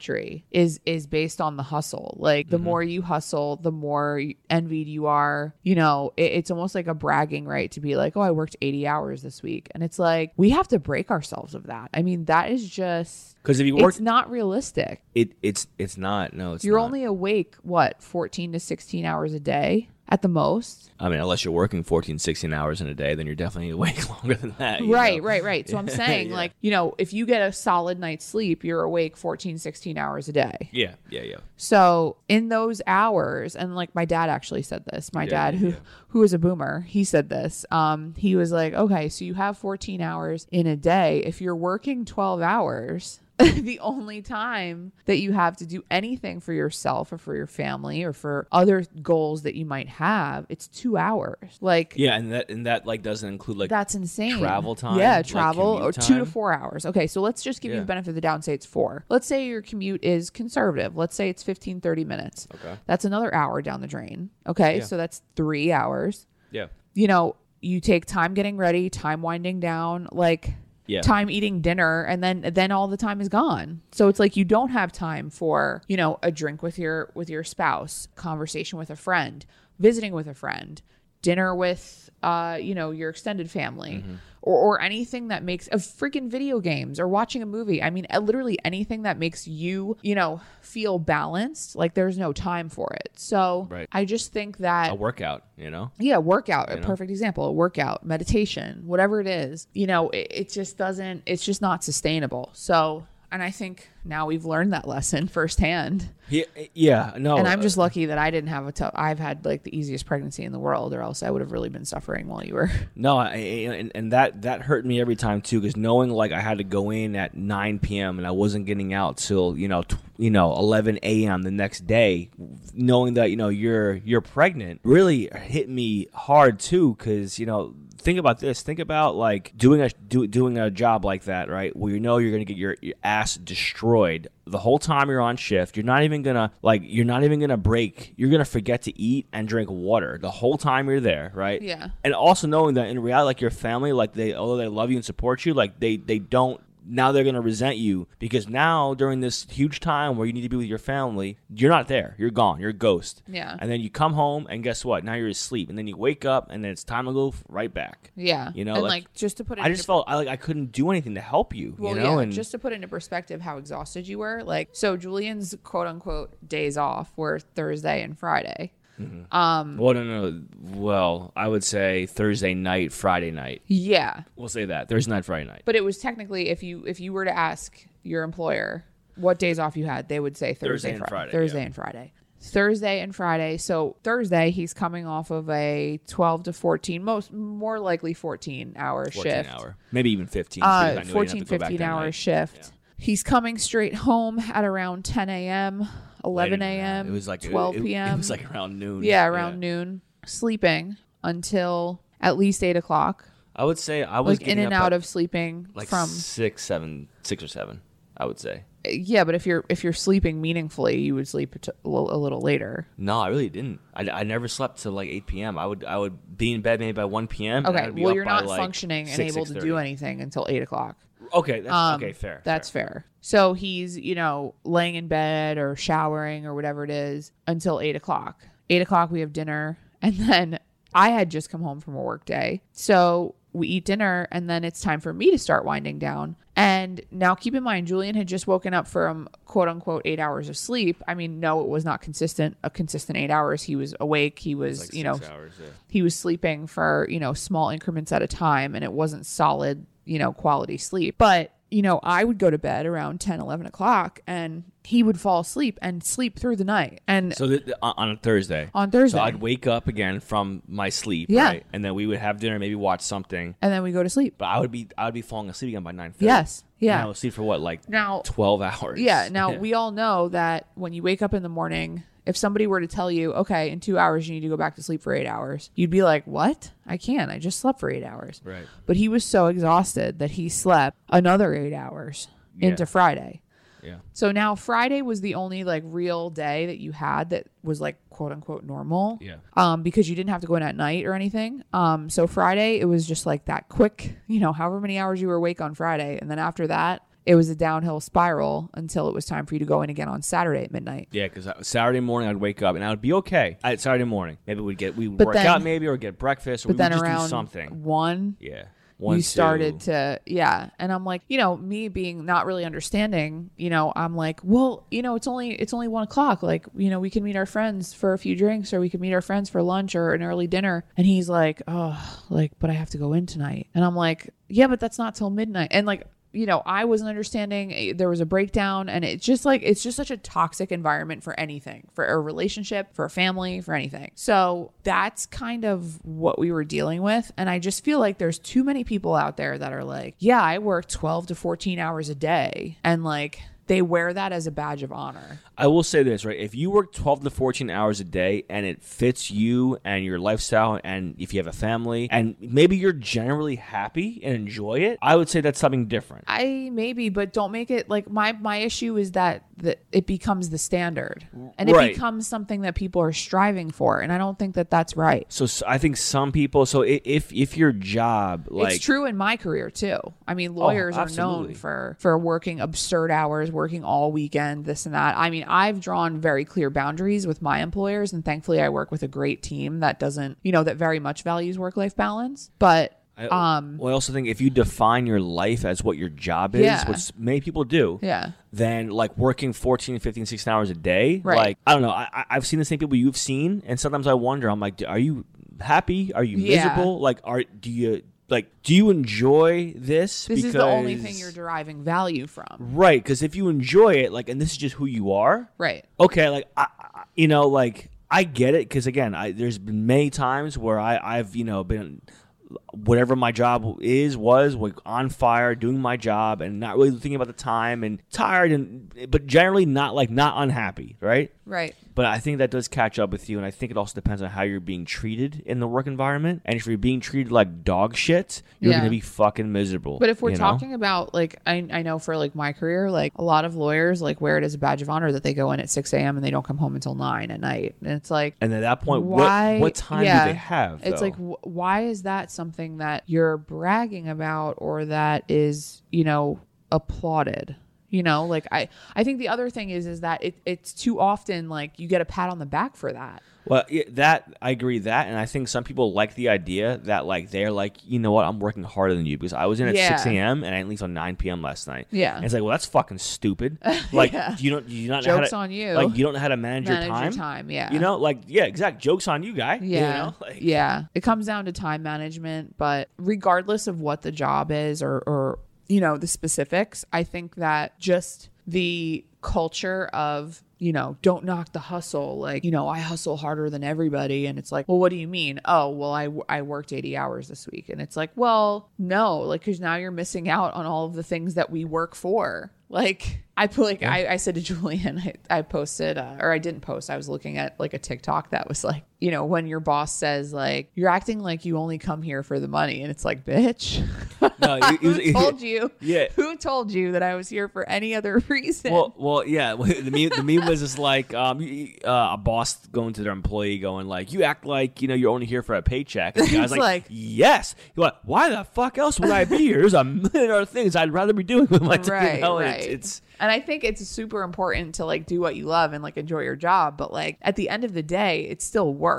is is based on the hustle. Like the mm-hmm. more you hustle, the more envied you are. You know, it, it's almost like a bragging right to be like, "Oh, I worked 80 hours this week." And it's like we have to break ourselves of that. I mean, that is just Because if you work, it's not realistic. it it's it's not. No, it's You're not. only awake what 14 to 16 hours a day at the most. I mean, unless you're working 14, 16 hours in a day, then you're definitely *laughs* awake longer than that. Right, know? right, right. So I'm *laughs* saying Yeah. like, you know, if you get a solid night's sleep, you're awake 14, 16 hours a day. Yeah, yeah, yeah. So in those hours, and like my dad actually said this. My Yeah, dad, who yeah. who is a boomer, he said this. Um, he was like, okay, so you have 14 hours in a day. If you're working 12 hours, *laughs* *laughs* the only time that you have to do anything for yourself or for your family or for other goals that you might have, it's two hours. Like Yeah, and that and that like doesn't include like that's insane. travel time, Yeah, travel commute or two to four hours. Okay, so let's just give you the benefit of the doubt and say it's four. Let's say your commute is conservative. Let's say it's 15, 30 minutes. Okay. That's another hour down the drain. Okay, Yeah. so that's three hours. yeah, You know, you take time getting ready, time winding down, like yeah. time eating dinner and then then all the time is gone so it's like you don't have time for you know a drink with your with your spouse conversation with a friend visiting with a friend dinner with uh you know your extended family or, or anything that makes of freaking video games or watching a movie i mean uh, literally anything that makes you you know feel balanced like there's no time for it so Right. i just think that A workout, you know. yeah, workout, a know? perfect example. A workout, meditation, whatever it is, you know, it, it just doesn't, it's just not sustainable. So, and I think now we've learned that lesson firsthand. Yeah, yeah. No, and I'm uh, just lucky that I didn't have a tough, I've had like the easiest pregnancy in the world, or else I would have really been suffering while you were. *laughs* No, I, and, and that that hurt me every time too, because knowing like I had to go in at 9 p.m. and I wasn't getting out till you know you know 11 a.m. the next day, knowing that you know you're you're pregnant really hit me hard too, because you know think about this, think about like doing a do, doing a job like that, right, where you know you're gonna get your, your ass destroyed the whole time you're on shift. You're not even gonna like you're not even gonna break. You're gonna forget to eat and drink water the whole time you're there, right? Yeah. and also knowing that in reality like your family like they although they love you and support you like they they don't now they're going to resent you because now during this huge time where you need to be with your family you're not there you're gone you're a ghost Yeah. and then you come home and guess what now you're asleep and then you wake up and then it's time to go right back Yeah. You know, and like, like, just to put it i just felt I, like i couldn't do anything to help you Well, you know yeah, and just to put into perspective how exhausted you were. Like, so Julian's quote unquote days off were Thursday and Friday. Um, well no no well i would say thursday night friday night yeah, we'll say that thursday night friday night but it was technically if you if you were to ask your employer what days off you had, they would say Thursday, Thursday and Friday. Friday, Thursday yeah. and Friday. Thursday and Friday. So Thursday he's coming off of a 12 to 14, most more likely 14 hour 14 shift. hour maybe even 15 because I knew Uh, I'd 14, to go back 15 hour shift. He's coming straight home at around 10 a.m., 11 Later than that. a.m., It was like 12 it- p.m. It was like around noon. yeah, around noon, sleeping until at least 8 o'clock. I would say I was Like in and out of sleeping like from six, seven, six or seven. I would say. Uh, yeah, but if you're if you're sleeping meaningfully, you would sleep a, little, later. No, I really didn't. I, I never slept till like eight p.m. I would I would be in bed maybe by one p.m. and Okay, well you're not like, functioning and 6, able to do anything until eight o'clock. Okay, that's Um, okay. Fair. That's fair. fair. So he's, you know, laying in bed or showering or whatever it is until eight o'clock. Eight o'clock, we have dinner. *laughs* And then I had just come home from a work day. So we eat dinner and then it's time for me to start winding down. And now keep in mind, Julian had just woken up from quote unquote eight hours of sleep. I mean, no, it was not consistent, a consistent eight hours. He was awake. He was, Like you know, hours, yeah. he was sleeping for you know small increments at a time and it wasn't solid you know quality sleep but you know i would go to bed around 10 11 o'clock and he would fall asleep and sleep through the night and So th- th- on Thursday. on thursday So I'd wake up again from my sleep, Yeah. right? And then we would have dinner, maybe watch something. and then we go to sleep But I would be I would be falling asleep again by nine thirty. yes yeah And I would sleep for what, like now twelve hours. yeah now *laughs* we all know that when you wake up in the morning if somebody were to tell you okay in two hours you need to go back to sleep for eight hours you'd be like what i can't i just slept for eight hours Right. but he was so exhausted that he slept another eight hours Yeah. into Friday. Yeah. So now Friday was the only like real day that you had that was like quote unquote normal. Yeah. Um, because you didn't have to go in at night or anything. Um, so Friday it was just like that quick, you know, however many hours you were awake on Friday, and then after that it was a downhill spiral until it was time for you to go in again on Saturday at midnight. Yeah, because Saturday morning I'd wake up and I would be okay. I, Saturday morning, maybe we'd get we would But work then- out maybe or get breakfast or But we then would just around do something. one, Yeah, one you started to yeah. And i'm like you know me being not really understanding you know i'm like well you know it's only it's only one o'clock. Like you know we can meet our friends for a few drinks or we can meet our friends for lunch or an early dinner. And he's like oh like but i have to go in tonight. And i'm like yeah but that's not till midnight. And like you know, I wasn't understanding. eh, There was a breakdown, and it's just like it's just such a toxic environment for anything, for a relationship, for a family, for anything. So that's kind of what we were dealing with. And I just feel like there's too many people out there that are like, yeah, I work 12 to 14 hours a day, and like they wear that as a badge of honor. I will say this, right? If you work 12 to 14 hours a day and it fits you and your lifestyle, and if you have a family, and maybe you're generally happy and enjoy it, I would say that's something different. I maybe, but don't make it like my my issue is that that it becomes the standard and it Right. becomes something that people are striving for, and I don't think that that's right. So, I think some people. So if if your job like it's true in my career too. I mean, oh, lawyers are known for for working absurd hours, working all weekend, this and that. I mean, I've drawn very clear boundaries with my employers, and thankfully, I work with a great team that doesn't, you know, that very much values work life balance. But I, um, well, I also think if you define your life as what your job is, Yeah. which many people do, yeah, then like working 14, 15, 16 hours a day, Right. like, I don't know. I, I've seen the same people you've seen, and sometimes I wonder, I'm like, are you happy? Are you Yeah. miserable? Like, are, do you, like, do you enjoy this? this is the only thing you're deriving value from. Right, because if you enjoy it, like, and this is just who you are, Right. okay, like I, I you know, like I get it because again, I there's been many times where I I've you know been whatever my job is was like on fire doing my job and not really thinking about the time and tired and but generally not like not unhappy right Right. But I think that does catch up with you, and I think it also depends on how you're being treated in the work environment. And if you're being treated like dog shit, you're Yeah. gonna be fucking miserable. But if we're you know? talking about like I, I know for like my career, like a lot of lawyers like wear it as a badge of honor that they go in at six AM and they don't come home until nine at night. And it's like and at that point, why what what time yeah, do they have? It's though? like wh- why is that something that you're bragging about or that is, you know, applauded? You know, like I I think the other thing is is that it, it's too often like you get a pat on the back for that. Well, yeah, that I agree that, and I think some people like the idea that like they're like, you know what, I'm working harder than you because I was in at Yeah. six a.m. and I leave till nine p.m. last night. Yeah. and it's like, well, that's fucking stupid. *laughs* Like, Yeah. you don't, you not know how Jokes to, on you. Like, you don't know how to manage, Manage your your time. time, yeah. You know, like, yeah, exact. Jokes on you, guy. Yeah. You know, like, yeah. It comes down to time management, but regardless of what the job is or or you know, the specifics, I think that just the culture of you know, don't knock the hustle. Like, you know, I hustle harder than everybody. And it's like, well, what do you mean? Oh, well, I, I worked 80 hours this week. And it's like, well, no, like, cause now you're missing out on all of the things that we work for. Like, I put like, I, I said to *laughs* Julian, I, I posted, uh, or I didn't post, I was looking at like a TikTok that was like, you know, when your boss says, like, you're acting like you only come here for the money. And it's like, bitch, No, it- *laughs* it who told you? Yeah. Who told you that I was here for any other *laughs* reason? Well, well, yeah. *laughs* The meme, the meme was just like um, uh, a boss going to their employee, going like, "You act like you know you're only here for a paycheck." And the guy's like, like- "Yes." You're like, "Why the fuck else would I be here? There's a million other things I'd rather be doing with my time." right, You know, right. It's, it's and I think it's super important to like do what you love and like enjoy your job, but like at the end of the day, it's still work.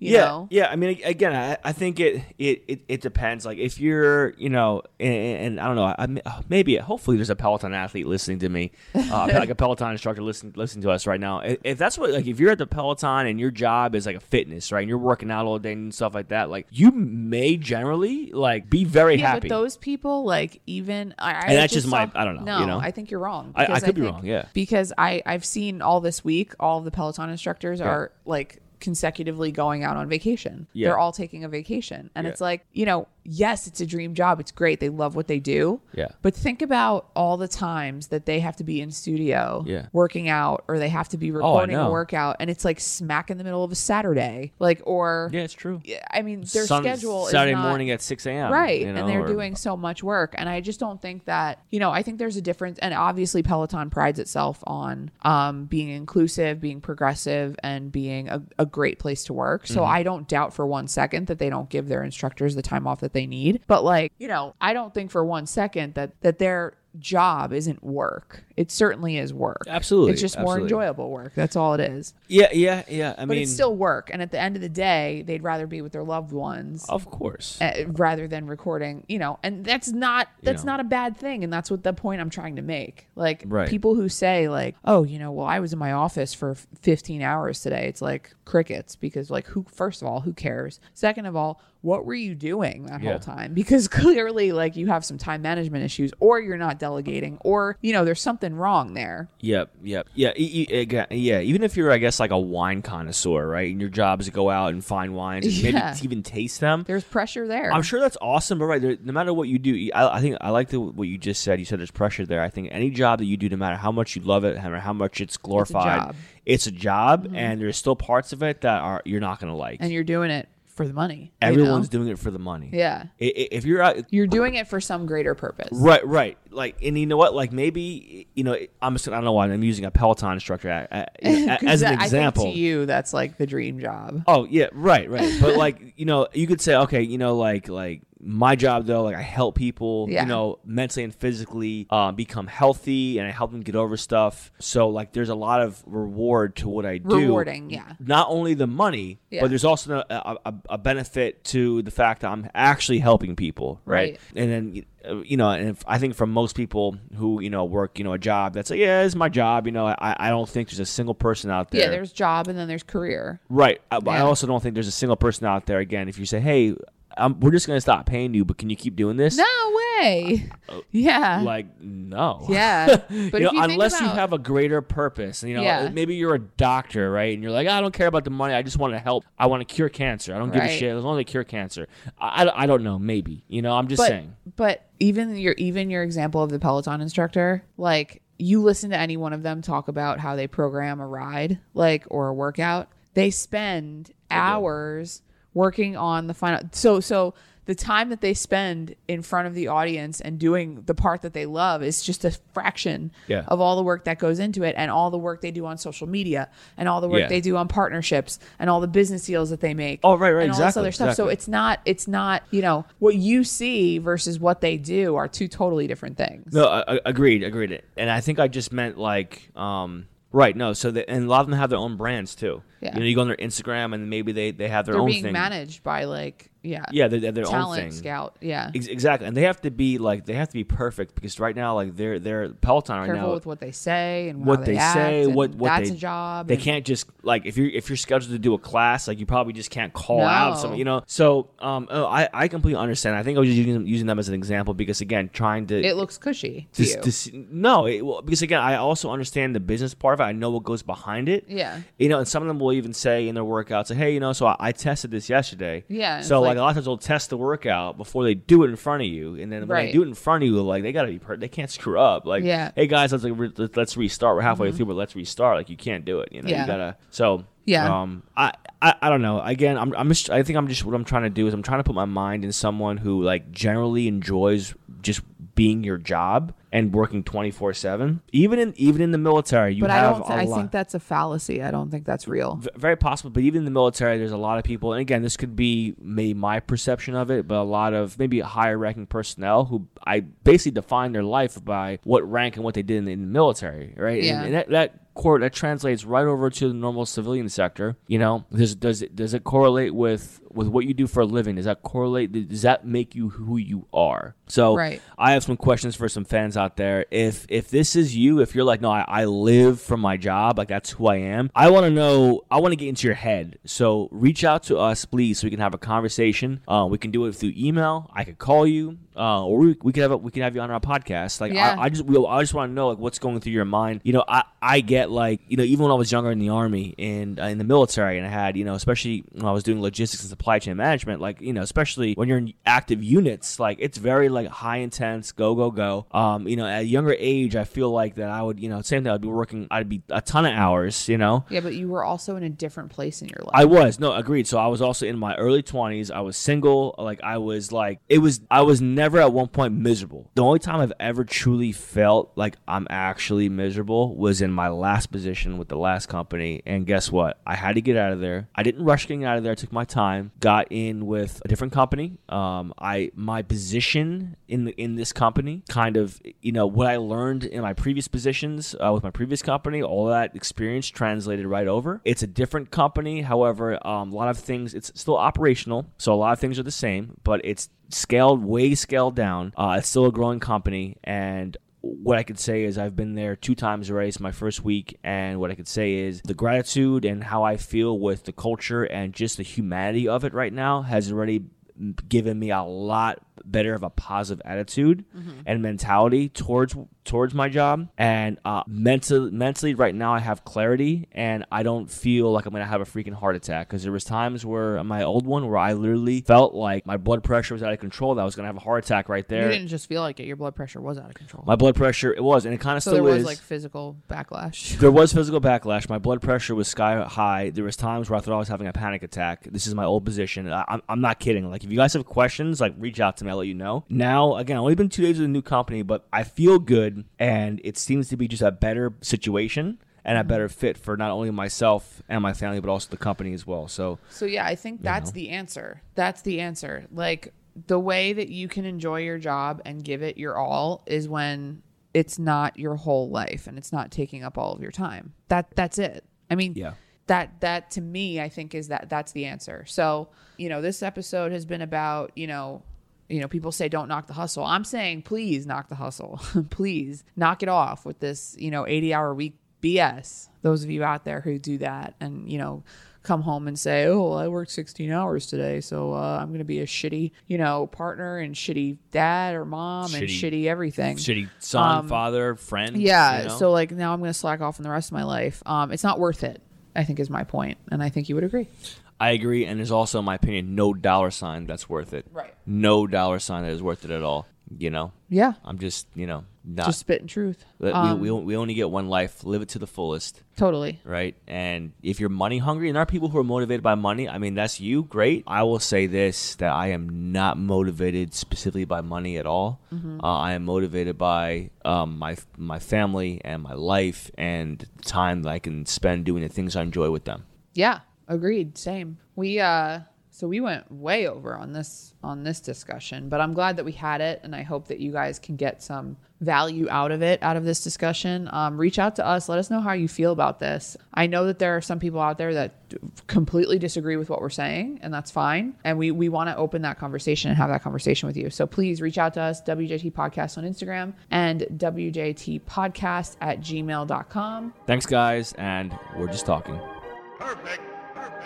You yeah, know? yeah. I mean, again, I, I think it, it it it depends. Like if you're, you know, and, and I don't know, I, uh, maybe hopefully there's a Peloton athlete listening to me, uh, *laughs* like a Peloton instructor listening listening to us right now. If, if that's what like if you're at the Peloton and your job is like a fitness, right, and you're working out all day and stuff like that, like you may generally like be very Yeah, happy. but those people, like even, I, I And that's just my- saw- I don't know, No, you know? I think you're wrong. I- I could be wrong, yeah. because I I've seen all this week, all of the Peloton instructors are like consecutively going out on vacation. Yeah. They're all taking a vacation, and Yeah. it's like you know yes, it's a dream job. It's great. They love what they do. Yeah. But think about all the times that they have to be in studio Yeah. working out or they have to be recording a workout and it's like smack in the middle of a Saturday. Like or Yeah, it's true. I mean their Sun- schedule Saturday not, morning at six a.m. right you know, and they're or- doing so much work and i just don't think that you know i think there's a difference and obviously peloton prides itself on um, being inclusive being progressive and being a, a great place to work so Mm-hmm. i don't doubt for one second that they don't give their instructors the time off that they need. But like you know i don't think for one second that that their job isn't work it certainly is work Absolutely, it's just more enjoyable work that's all it is Yeah, yeah, yeah. I but mean, it's still work and at the end of the day they'd rather be with their loved ones of course. uh, rather than recording you know and that's not that's know. not a bad thing and that's what the point i'm trying to make like Right. people who say like oh you know well i was in my office for 15 hours today it's like crickets because like who first of all who cares second of all what were you doing that Yeah. whole time *laughs* because clearly like you have some time management issues or you're not delegating or you know there's something wrong there Yep, yep, yeah, yeah. Even if you're, I guess, like a wine connoisseur, right? And your job is to go out and find wines and maybe Yeah. to even taste them. there's pressure there I'm sure that's awesome, but right, there, no matter what you do, I, I think I like the, what you just said. You said there's pressure there. I think any job that you do, no matter how much you love it, no matter how much it's glorified, job. it's a job, mm-hmm. and there's still parts of it that are you're not gonna like. and you're doing it for the money you Everyone's know? doing it for the money. yeah I- i- If you're out, you're doing it for some greater purpose Right, right. Like, and you know what? Like, maybe you know, I'm just I don't know why I'm using a Peloton instructor a- a- you know, *laughs* 'Cause as an I think example. to you, that's like the dream job. Oh yeah, right, right. But like you know, you could say okay, you know, like like my job though, like I help people, Yeah. you know, mentally and physically um, become healthy, and I help them get over stuff. So like, there's a lot of reward to what I do. Rewarding, yeah. Not only the money, Yeah. but there's also a, a, a benefit to the fact that I'm actually helping people, right? Right. And then uh, you know, and if, I think for most people who you know work, you know, a job that's like, yeah, it's my job. You know, I, I don't think there's a single person out there. Yeah, there's job and then there's career. Right. I, but I also don't think there's a single person out there. Again, if you say, "Hey, um, we're just going to stop paying you, but can you keep doing this?" No way. Yeah. Like, no. yeah. *laughs* But you know, you unless you have a greater purpose, you know, Yeah. maybe you're a doctor, right? And you're like, I don't care about the money. I just want to help. I want to cure cancer. I don't give a shit as long as I cure cancer. I, I, I don't know. Maybe, you know, I'm just but, saying. But even your even your example of the Peloton instructor, like you listen to any one of them talk about how they program a ride, like or a workout, they spend hours working on the final so so the time that they spend in front of the audience and doing the part that they love is just a fraction Yeah. of all the work that goes into it and all the work they do on social media and all the work Yeah. they do on partnerships and all the business deals that they make. Oh, right, right, and all this exactly, other stuff. So it's not it's not, you know, what you see versus what they do are two totally different things. No, I, I- agreed, agreed. And I think I just meant like, um, right. No, so and a lot of them have their own brands too. Yeah. You know, you go on their Instagram and maybe they, they have their own. They're own being thing. managed by like yeah. Yeah, they, they have their own thing. scout. Yeah. Ex- Exactly, and they have to be like they have to be perfect because right now, like they're they're Peloton right Careful now. with what they say and what they, act, say, what what that's they a job. They and- can't just like if you're if you're scheduled to do a class, like you probably just can't call out some, you know. So um, oh, I I completely understand. I think I was just using, using them as an example because again, trying to It looks cushy to to, you. to no, it, well, because again, I also understand the business part of it. I know what goes behind it. Yeah. You know, and some of them will even say in their workouts, like, "Hey, you know, so I, I tested this yesterday." Yeah, So like, a lot of times they'll test the workout before they do it in front of you, and then when they do it in front of you, like they gotta be, per- they can't screw up. Like, Yeah. Mm-hmm. hey guys, let's like, re- let's- restart. We're halfway through, but let's restart. Like you can't do it. You know, Yeah. you gotta. So Yeah. Um, I, I I don't know. Again, I'm I'm just I think I'm just what I'm trying to do is I'm trying to put my mind in someone who like generally enjoys just being your job and working 24 7 even in even in the military you but I have don't a I lot think that's a fallacy. I don't think that's real. V- very possible but even in the military there's a lot of people and again this could be maybe my perception of it but a lot of maybe higher ranking personnel who i basically define their life by what rank and what they did in the, in the military right Yeah. and, and that, that cor- that translates right over to the normal civilian sector you know does, does it does it correlate with with what you do for a living does that correlate does that make you who you are so Right. I have some questions for some fans out there. If if this is you, if you're like, no, I, I live from my job, like that's who I am. I want to know. I want to get into your head. So reach out to us, please, so we can have a conversation. Uh, we can do it through email. I could call you. Uh, or we, we could have a, we could have you on our podcast. Like Yeah. I, I just we, I just want to know like what's going through your mind. You know, I I get like you know even when I was younger in the army and uh, in the military, and I had you know especially when I was doing logistics and supply chain management, like you know especially when you're in active units, like it's very like high intense, go go go. Um, you know, at a younger age, I feel like that I would you know same thing. I'd be working, I'd be a ton of hours. You know, Yeah, but you were also in a different place in your life. I was no agreed. So I was also in my early twenties. I was single. Like I was like it was. I was never at one point miserable. The only time I've ever truly felt like I'm actually miserable was in my last position with the last company. And guess what? I had to get out of there. I didn't rush getting out of there. I took my time. Got in with a different company. Um, I my position in the, in this company kind of you know what I learned in my previous positions uh, with my previous company. All that experience translated right over. It's a different company. However, um, a lot of things it's still operational, so a lot of things are the same, but it's scaled way scaled down. Uh, it's still a growing company, and what I could say is I've been there two times already. It's my first week, and what I could say is the gratitude and how I feel with the culture and just the humanity of it right now has already given me a lot better of a positive attitude and mentality towards towards my job and uh mentally mentally right now i have clarity and i don't feel like i'm gonna have a freaking heart attack because there was times where my old one where i literally felt like my blood pressure was out of control that i was gonna have a heart attack right there. you didn't just feel like it. Your blood pressure was out of control. my blood pressure it was and it kind of so still there was is like physical backlash. *laughs* there was physical backlash. My blood pressure was sky high. There was times where I thought I was having a panic attack. This is my old position. I, I'm, I'm not kidding. Like if you guys have questions, like reach out to me. I'll let you know. Now, again, I've only been two days with a new company, but I feel good, and it seems to be just a better situation and a mm-hmm. better fit for not only myself and my family, but also the company as well. So So yeah, I think that's the answer. That's the answer. Like the way that you can enjoy your job and give it your all is when it's not your whole life and it's not taking up all of your time. That that's it. I mean, Yeah. that that to me I think is that that's the answer. So, you know, this episode has been about, you know, you know, people say don't knock the hustle. I'm saying please knock the hustle. *laughs* please knock it off with this, you know, 80 hour week BS. Those of you out there who do that and, you know, come home and say, "Oh, I worked 16 hours today, so uh, I'm going to be a shitty, you know, partner and shitty dad or mom and Shitty- shitty everything." shitty son, Um, father, friend. Yeah. you know? So like now I'm going to slack off in the rest of my life. Um, it's not worth it. I think is my point, and I think you would agree. I agree, and there's also, in my opinion, no dollar sign that's worth it. Right. No dollar sign that is worth it at all. You know, Yeah. I'm just, you know, not. Just spitting truth. we, Um, we, we only get one life. Live it to the fullest, totally. right? And if you're money hungry, and there are people who are motivated by money, I mean, that's you. Great. I will say this: that I am not motivated specifically by money at all. Mm-hmm. Uh, I am motivated by um, my my family and my life and the time that I can spend doing the things I enjoy with them. Yeah. Agreed. Same. We uh so we went way over on this on this discussion, but I'm glad that we had it and I hope that you guys can get some value out of it, out of this discussion. Um, reach out to us, let us know how you feel about this. I know that there are some people out there that completely disagree with what we're saying, and that's fine. And we we want to open that conversation and have that conversation with you. So please reach out to us, WJT Podcast on Instagram and WJT Podcast at gmail.com. Thanks, guys, and we're just talking. Perfect. Perfect. Perfect.